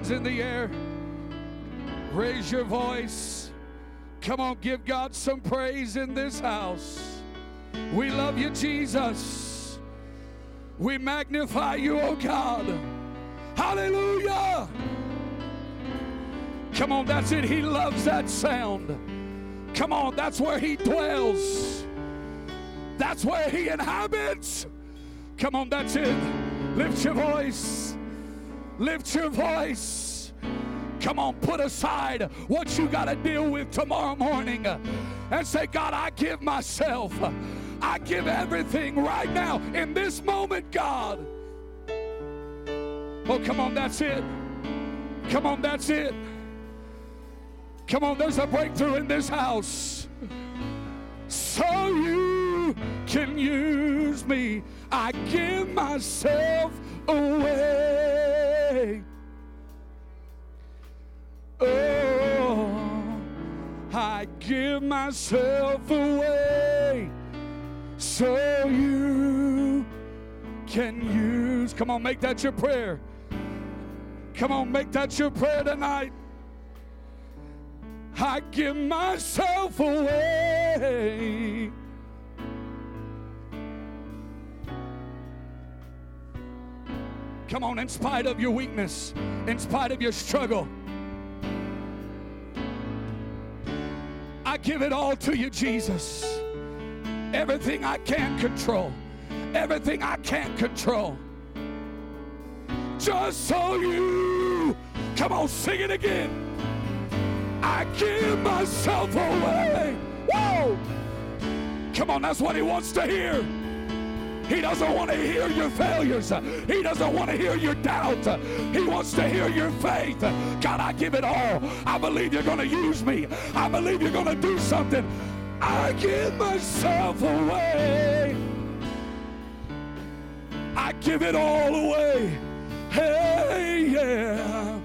hands in the air. Raise your voice. Come on, give God some praise in this house. We love you, Jesus. We magnify you, oh God. Hallelujah. Come on, that's it. He loves that sound. Come on, that's where He dwells. That's where He inhabits. Come on, that's it. Lift your voice. Lift your voice. Come on, put aside what you got to deal with tomorrow morning and say, God, I give myself. I give everything right now in this moment, God. Oh, come on, that's it. Come on, that's it. Come on, there's a breakthrough in this house. So you can use me. I give myself away. Give myself away so you can use. Come on, make that your prayer. Come on, make that your prayer tonight. I give myself away. Come on, in spite of your weakness, in spite of your struggle, give it all to you, Jesus. Everything I can't control, everything I can't control. Just so you, come on, sing it again. I give myself away. Whoa! Come on, that's what he wants to hear. He doesn't want to hear your failures. He doesn't want to hear your doubt. He wants to hear your faith. God, I give it all. I believe you're going to use me. I believe you're going to do something. I give myself away. I give it all away. Hey, yeah.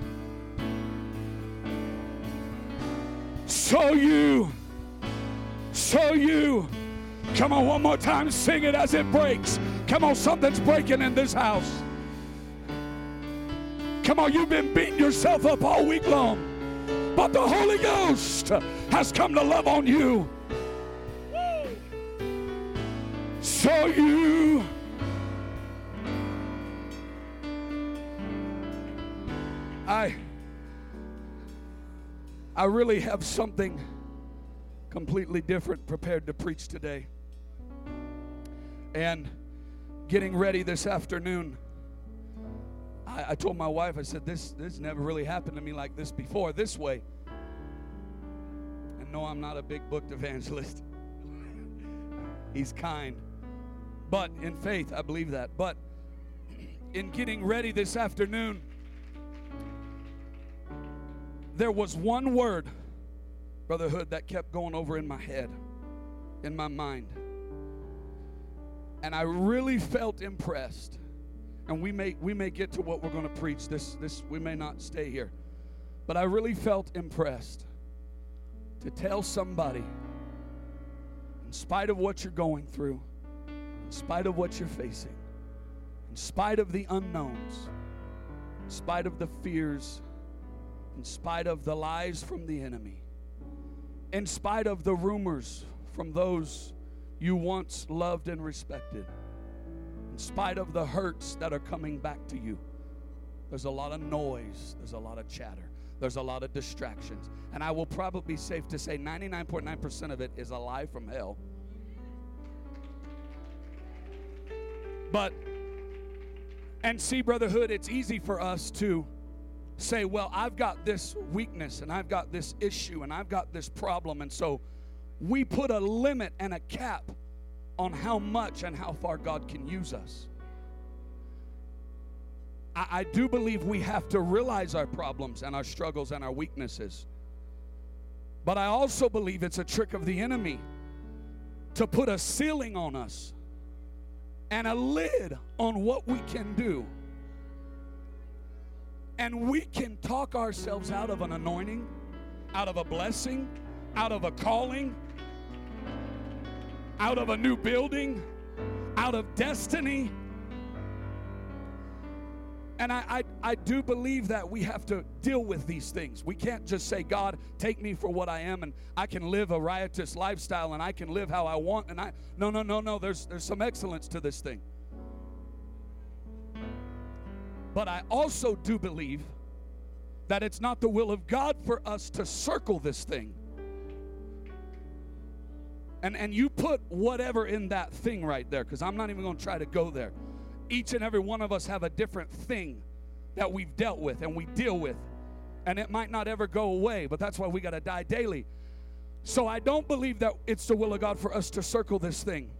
So you, so you. Come on, one more time, sing it as it breaks. Come on, something's breaking in this house. Come on, you've been beating yourself up all week long, but the Holy Ghost has come to love on you. So you. I I really have something completely different prepared to preach today. And getting ready this afternoon, I, I, told my wife, I said, this, this never really happened to me like this before, this way. And no, I'm not a big booked evangelist. He's kind. But in faith, I believe that. But in getting ready this afternoon, there was one word, Brother Hood, that kept going over in my head, in my mind. And I really felt impressed. And we may we may get to what we're going to preach. This this we may not stay here. But I really felt impressed to tell somebody in spite of what you're going through, in spite of what you're facing, in spite of the unknowns, in spite of the fears, in spite of the lies from the enemy, in spite of the rumors from those you once loved and respected, in spite of the hurts that are coming back to you. There's a lot of noise, there's a lot of chatter, there's a lot of distractions. And I will probably be safe to say 99.9% of it is a lie from hell. But, and see, Brother Hood, it's easy for us to say, well, I've got this weakness and I've got this issue and I've got this problem. And so we put a limit and a cap on how much and how far God can use us. I, I do believe we have to realize our problems and our struggles and our weaknesses. But I also believe it's a trick of the enemy to put a ceiling on us and a lid on what we can do. And we can talk ourselves out of an anointing, out of a blessing, out of a calling, out of a new building, out of destiny. And I, I, I do believe that we have to deal with these things. We can't just say, God, take me for what I am and I can live a riotous lifestyle and I can live how I want. And I no no no no there's there's some excellence to this thing. But I also do believe that it's not the will of God for us to circle this thing. And, and you put whatever in that thing right there, because I'm not even going to try to go there. Each and every one of us have a different thing that we've dealt with and we deal with. And it might not ever go away, but that's why we got to die daily. So I don't believe that it's the will of God for us to circle this thing.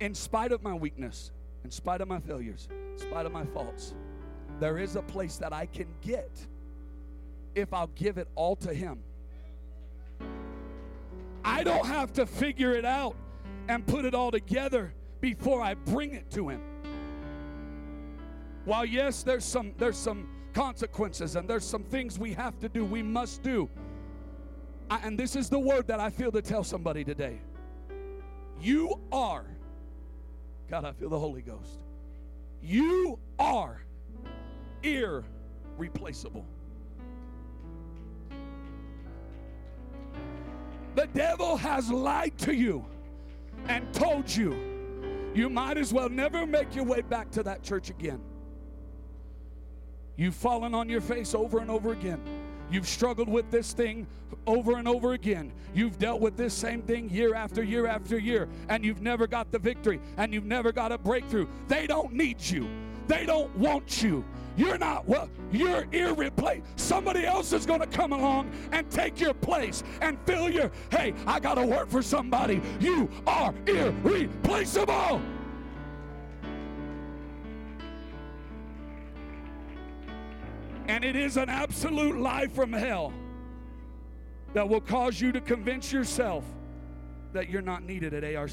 In spite of my weakness, in spite of my failures, in spite of my faults, there is a place that I can get if I'll give it all to Him. I don't have to figure it out and put it all together before I bring it to him. While yes, there's some there's some consequences and there's some things we have to do, we must do. I, and this is the word that I feel to tell somebody today. You are God, I feel the Holy Ghost. You are irreplaceable. The devil has lied to you and told you you might as well never make your way back to that church again. You've fallen on your face over and over again. You've struggled with this thing over and over again. You've dealt with this same thing year after year after year, and you've never got the victory and you've never got a breakthrough. They don't need you, they don't want you. You're not well, you're irreplaceable. Somebody else is going to come along and take your place and fill your. Hey, I got to work for somebody. You are irreplaceable. And it is an absolute lie from hell that will cause you to convince yourself that you're not needed at ARC.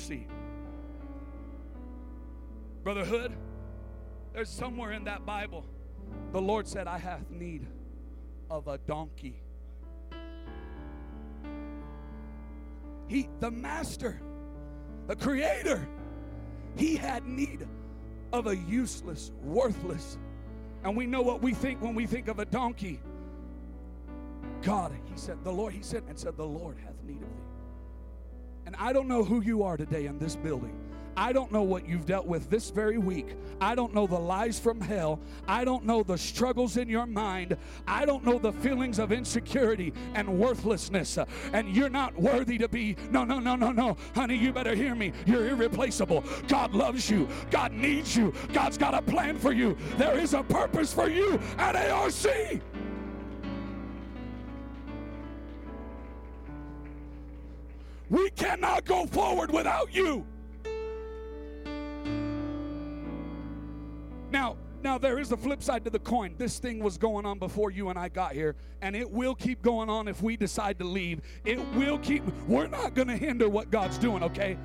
Brother Hood, there's somewhere in that Bible the Lord said, I have need of a donkey. He, the master, the creator, he had need of a useless, worthless. And we know what we think when we think of a donkey. God, he said, the Lord, he said, and said, the Lord hath need of thee. And I don't know who you are today in this building. I don't know what you've dealt with this very week. I don't know the lies from hell. I don't know the struggles in your mind. I don't know the feelings of insecurity and worthlessness. And you're not worthy to be. No, no, no, no, no. Honey, you better hear me. You're irreplaceable. God loves you. God needs you. God's got a plan for you. There is a purpose for you at ARC. We cannot go forward without you. Now, now there is a flip side to the coin. This thing was going on before you and I got here, and it will keep going on if we decide to leave. It will keep. We're not going to hinder what God's doing, okay?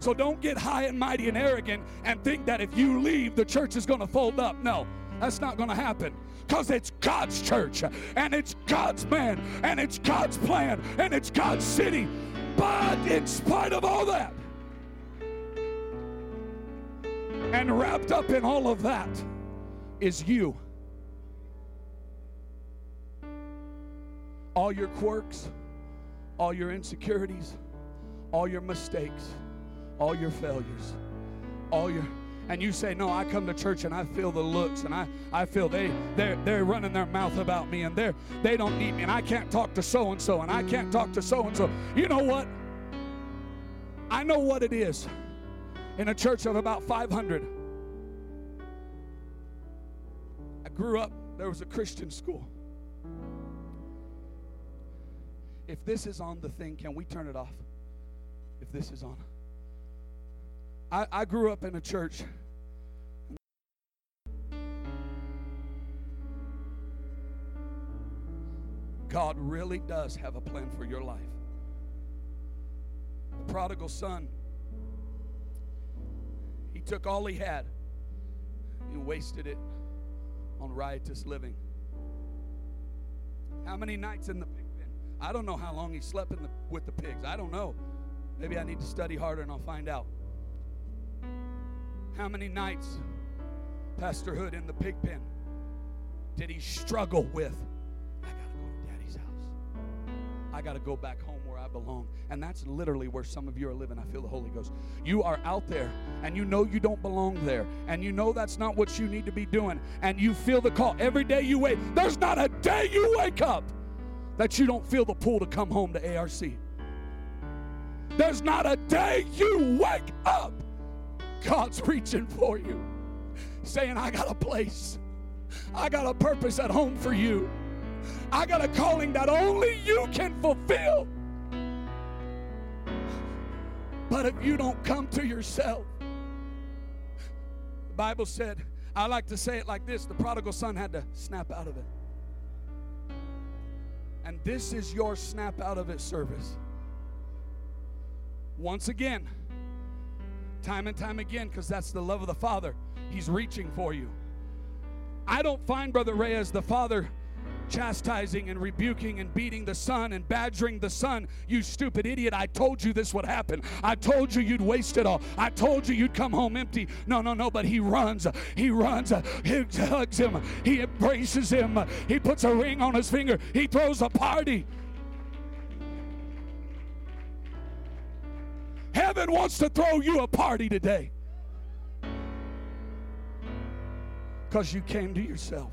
So don't get high and mighty and arrogant and think that if you leave, the church is going to fold up. No, that's not going to happen. Because it's God's church, and it's God's man, and it's God's plan, and it's God's city. But in spite of all that, And wrapped up in all of that is you. All your quirks, all your insecurities, all your mistakes, all your failures, all your and you say, No, I come to church and I feel the looks and I, I feel they they're they're running their mouth about me and they're they don't need me and I can't talk to so and so and I can't talk to so and so. You know what? I know what it is in a church of about 500. I grew up, there was a Christian school. If this is on the thing, can we turn it off? If this is on. I, I grew up in a church. God really does have a plan for your life. The prodigal son took all he had and wasted it on riotous living. How many nights in the pig pen? I don't know how long he slept in the, with the pigs. I don't know. Maybe I need to study harder and I'll find out. How many nights Pastor Hood in the pig pen did he struggle with? I got to go back home where I belong. And that's literally where some of you are living. I feel the Holy Ghost. You are out there and you know you don't belong there. And you know that's not what you need to be doing. And you feel the call. Every day you wait, there's not a day you wake up that you don't feel the pull to come home to ARC. There's not a day you wake up, God's reaching for you, saying, I got a place. I got a purpose at home for you. I got a calling that only you can fulfill. But if you don't come to yourself, the Bible said, I like to say it like this the prodigal son had to snap out of it. And this is your snap out of it service. Once again, time and time again, because that's the love of the Father. He's reaching for you. I don't find Brother Reyes the Father chastising and rebuking and beating the son and badgering the son. You stupid idiot, I told you this would happen. I told you you'd waste it all. I told you you'd come home empty. No, no, no, but he runs. He runs. He hugs him. He embraces him. He puts a ring on his finger. He throws a party. Heaven wants to throw you a party today. Because you came to yourself.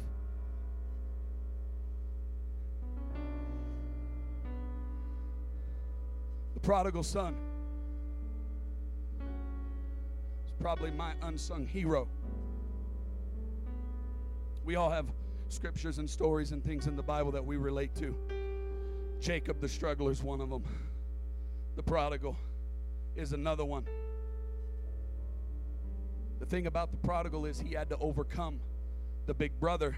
Prodigal son is probably my unsung hero. We all have scriptures and stories and things in the Bible that we relate to. Jacob the struggler is one of them. The prodigal is another one. The thing about the prodigal is he had to overcome the big brother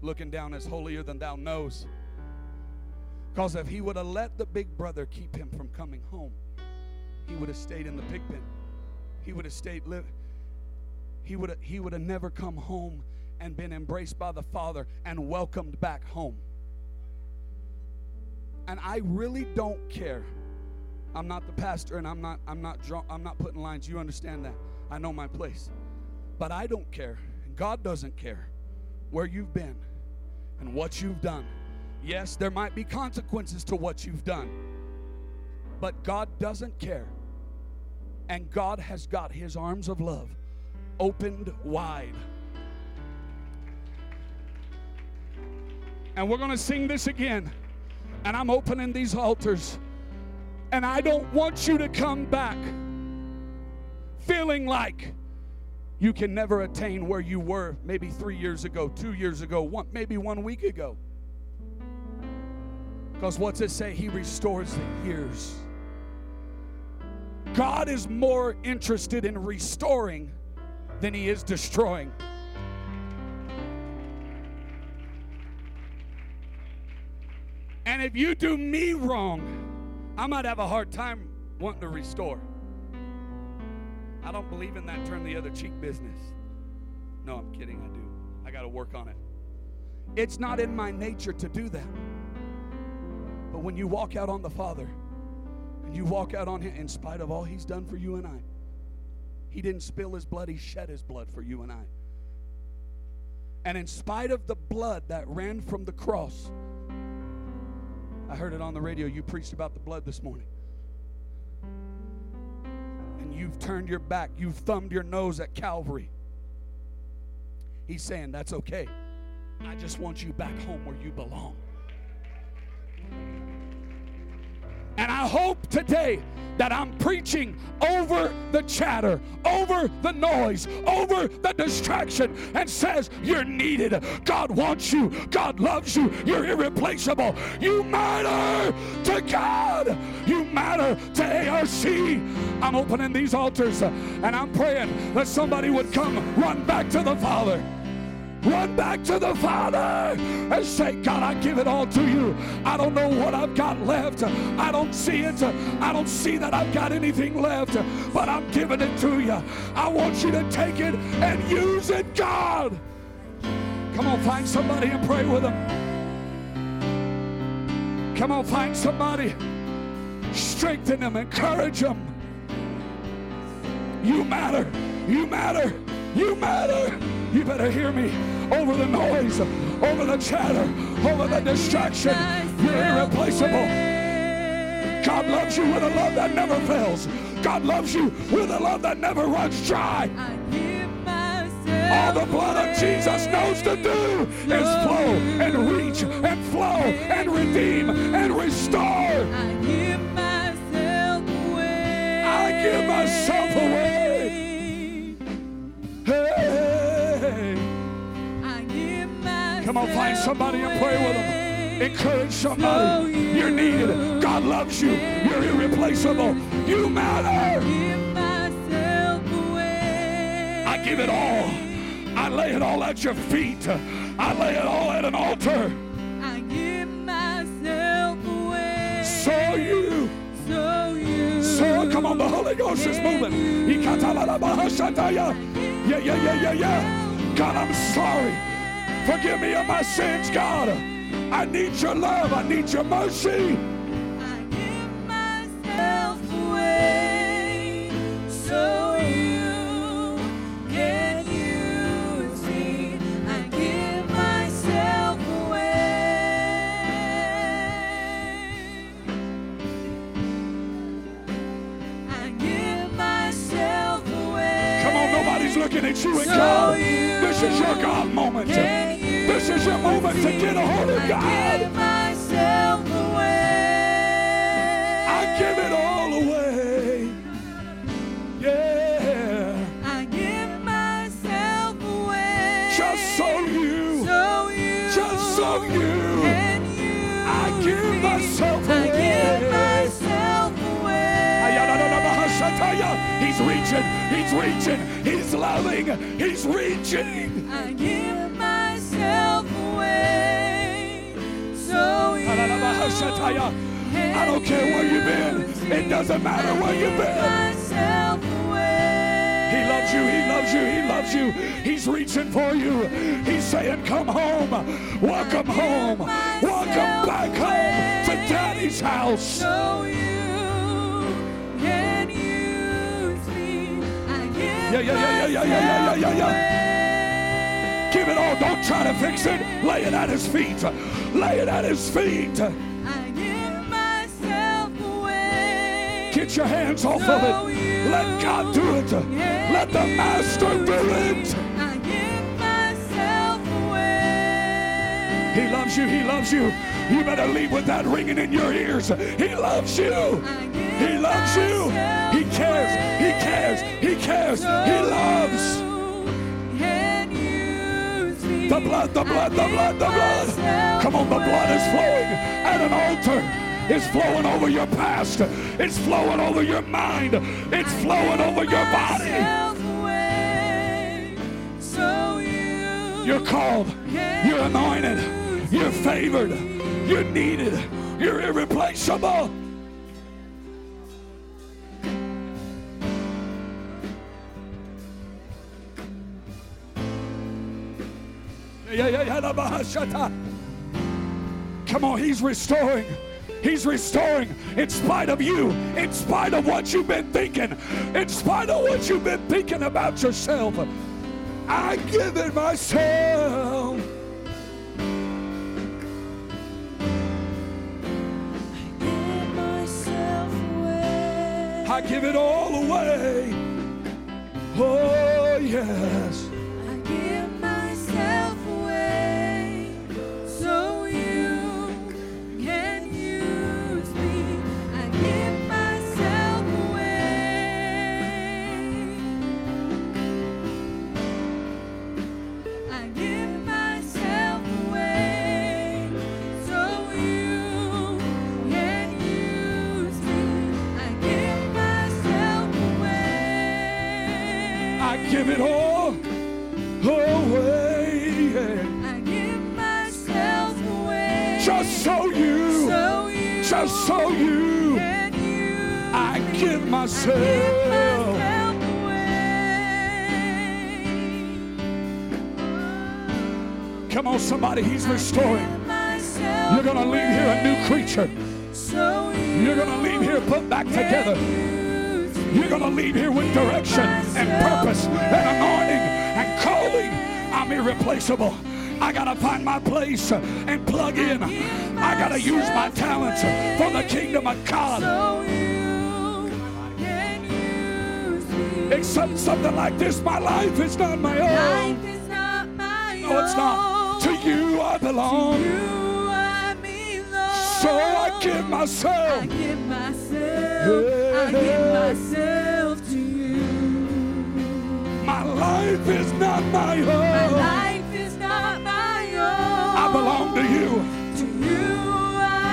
looking down as holier than thou knows. Because if he would have let the big brother keep him from coming home, he would have stayed in the pig pen. He would have stayed live. He would have, he would have never come home and been embraced by the Father and welcomed back home. And I really don't care I'm not the pastor and I'm not I'm not drunk, I'm not putting lines. You understand that. I know my place. But I don't care. God doesn't care where you've been and what you've done. Yes, there might be consequences to what you've done. But God doesn't care. And God has got his arms of love opened wide. And we're going to sing this again. And I'm opening these altars and I don't want you to come back feeling like you can never attain where you were maybe three years ago, two years ago, one, maybe one week ago. Because what's it say? He restores the years. God is more interested in restoring than he is destroying. And if you do me wrong, I might have a hard time wanting to restore. I don't believe in that turn the other cheek business. No, I'm kidding. I do. I got to work on it. It's not in my nature to do that. But when you walk out on the Father and you walk out on Him in spite of all He's done for you and I, He didn't spill His blood, He shed His blood for you and I. And in spite of the blood that ran from the cross, I heard it on the radio. You preached about the blood this morning. And you've turned your back, you've thumbed your nose at Calvary. He's saying, That's okay. I just want you back home where you belong. And I hope today that I'm preaching over the chatter, over the noise, over the distraction, and says, You're needed. God wants you. God loves you. You're irreplaceable. You matter to God. You matter to ARC. I'm opening these altars and I'm praying that somebody would come run back to the Father. Run back to the Father and say, God, I give it all to you. I don't know what I've got left. I don't see it. I don't see that I've got anything left, but I'm giving it to you. I want you to take it and use it, God. Come on, find somebody and pray with them. Come on, find somebody. Strengthen them, encourage them. You matter. You matter. You matter. You better hear me over the noise, over the chatter, over the distraction. You're irreplaceable. God loves you with a love that never fails. God loves you with a love that never runs dry. All the blood of Jesus knows to do is flow and reach and flow and redeem and restore. Come on, find somebody and pray with them. Encourage somebody. You're needed. God loves you. You're irreplaceable. You matter. I give it all. I lay it all at your feet. I lay it all at an altar. I give myself away. So you. So you. So come on, the Holy Ghost is moving. Yeah, yeah, yeah, yeah, yeah. God, I'm sorry. Forgive me of my sins, God. I need your love. I need your mercy. I give myself away so you can use me. I give myself away. I give myself away. Come on, nobody's looking at you and so God. This is your God moment. This is your moment to get a hold of God. I give myself away. I give it all away. Yeah. I give myself away. Just so you. So you. Just so you. I give myself away. I give myself away. He's reaching. He's reaching. He's loving. He's reaching. I don't care where you've been. It doesn't matter where you've been. He loves you. He loves you. He loves you. He's reaching for you. He's saying, Come home. Welcome home. Welcome back home to Daddy's house. Yeah, yeah, yeah, yeah, yeah, yeah, yeah, yeah, yeah. Give it all. Don't try to fix it. Lay it at his feet. Lay it at his feet. I give myself away. Get your hands off so of it. Let God do it. Let the master do it. I give myself away. He loves you. He loves you. You better leave with that ringing in your ears. He loves you. He loves you. He cares. He cares. He cares. He loves. The blood, the blood, the blood, the blood. Come on, the blood is flowing at an altar. It's flowing over your past. It's flowing over your mind. It's flowing over your body. You're called. You're anointed. You're favored. You're needed. You're irreplaceable. Come on, he's restoring. He's restoring in spite of you, in spite of what you've been thinking, in spite of what you've been thinking about yourself. I give it myself. I give it all away. Oh, yes. So you, you I give myself. Come on, somebody, he's restoring. You're going to leave here a new creature. You're going to leave here put back together. You're going to leave here with direction and purpose and anointing and calling I'm irreplaceable. I gotta find my place and plug in. I gotta use my talents for the kingdom of God. So you can use me. Accept something like this. My life is not my own. Life is not my No, it's not. To you I belong. You So I give myself. I give myself. I give myself to you. My life is not My own. I belong to you. To you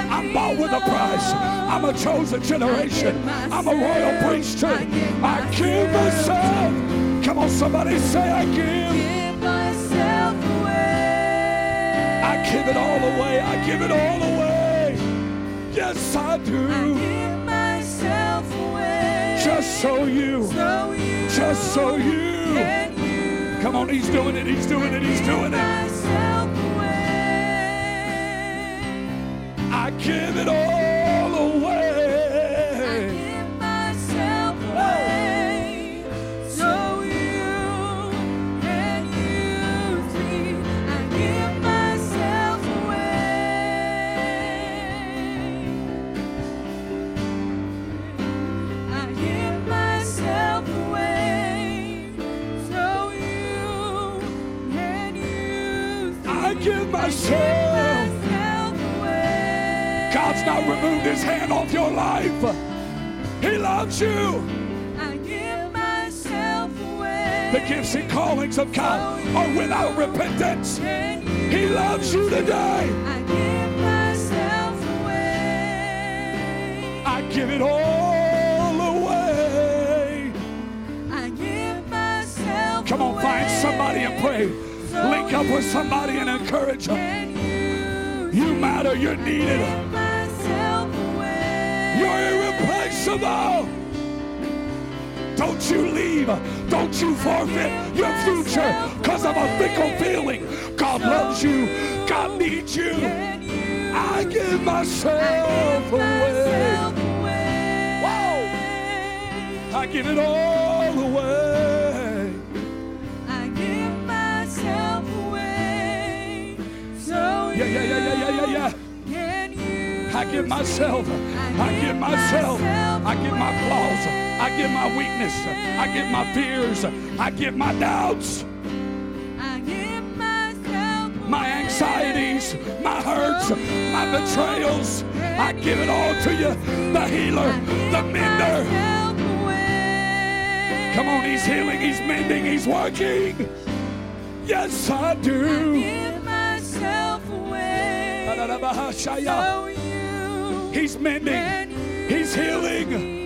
I'm bought with a price. I'm a chosen generation. I'm a royal priesthood. I give myself. Come on, somebody say, I give. give myself away. I give it all away. I give it all away. Yes, I do. I give myself away. Just so you. so you Just so you. use Come on, he's doing it. He's doing it. He's doing it. I give it all away. I give myself away. So you can use me. I give myself away. I give myself away. So you can use me. I give myself. God's not removed his hand off your life. He loves you. I give myself away. The gifts and callings of God oh, are without repentance. He loves you today. I give myself away. I give it all away. I give myself Come on, find somebody and pray. Link up with somebody and encourage them. You matter, you're needed. Irreplaceable. Don't you leave. Don't you forfeit your future because of a fickle feeling. God loves you. God needs you. I give myself away. away. I give it all away. I give myself away. So yeah, yeah, yeah, yeah. I give myself. I give myself. I give my flaws. I give my weakness. I give my fears. I give my doubts, I give myself my anxieties, my hurts, my betrayals. I give it all to you. The healer, the mender. Come on, he's healing, he's mending, he's working. Yes, I do. Give He's mending, he's healing.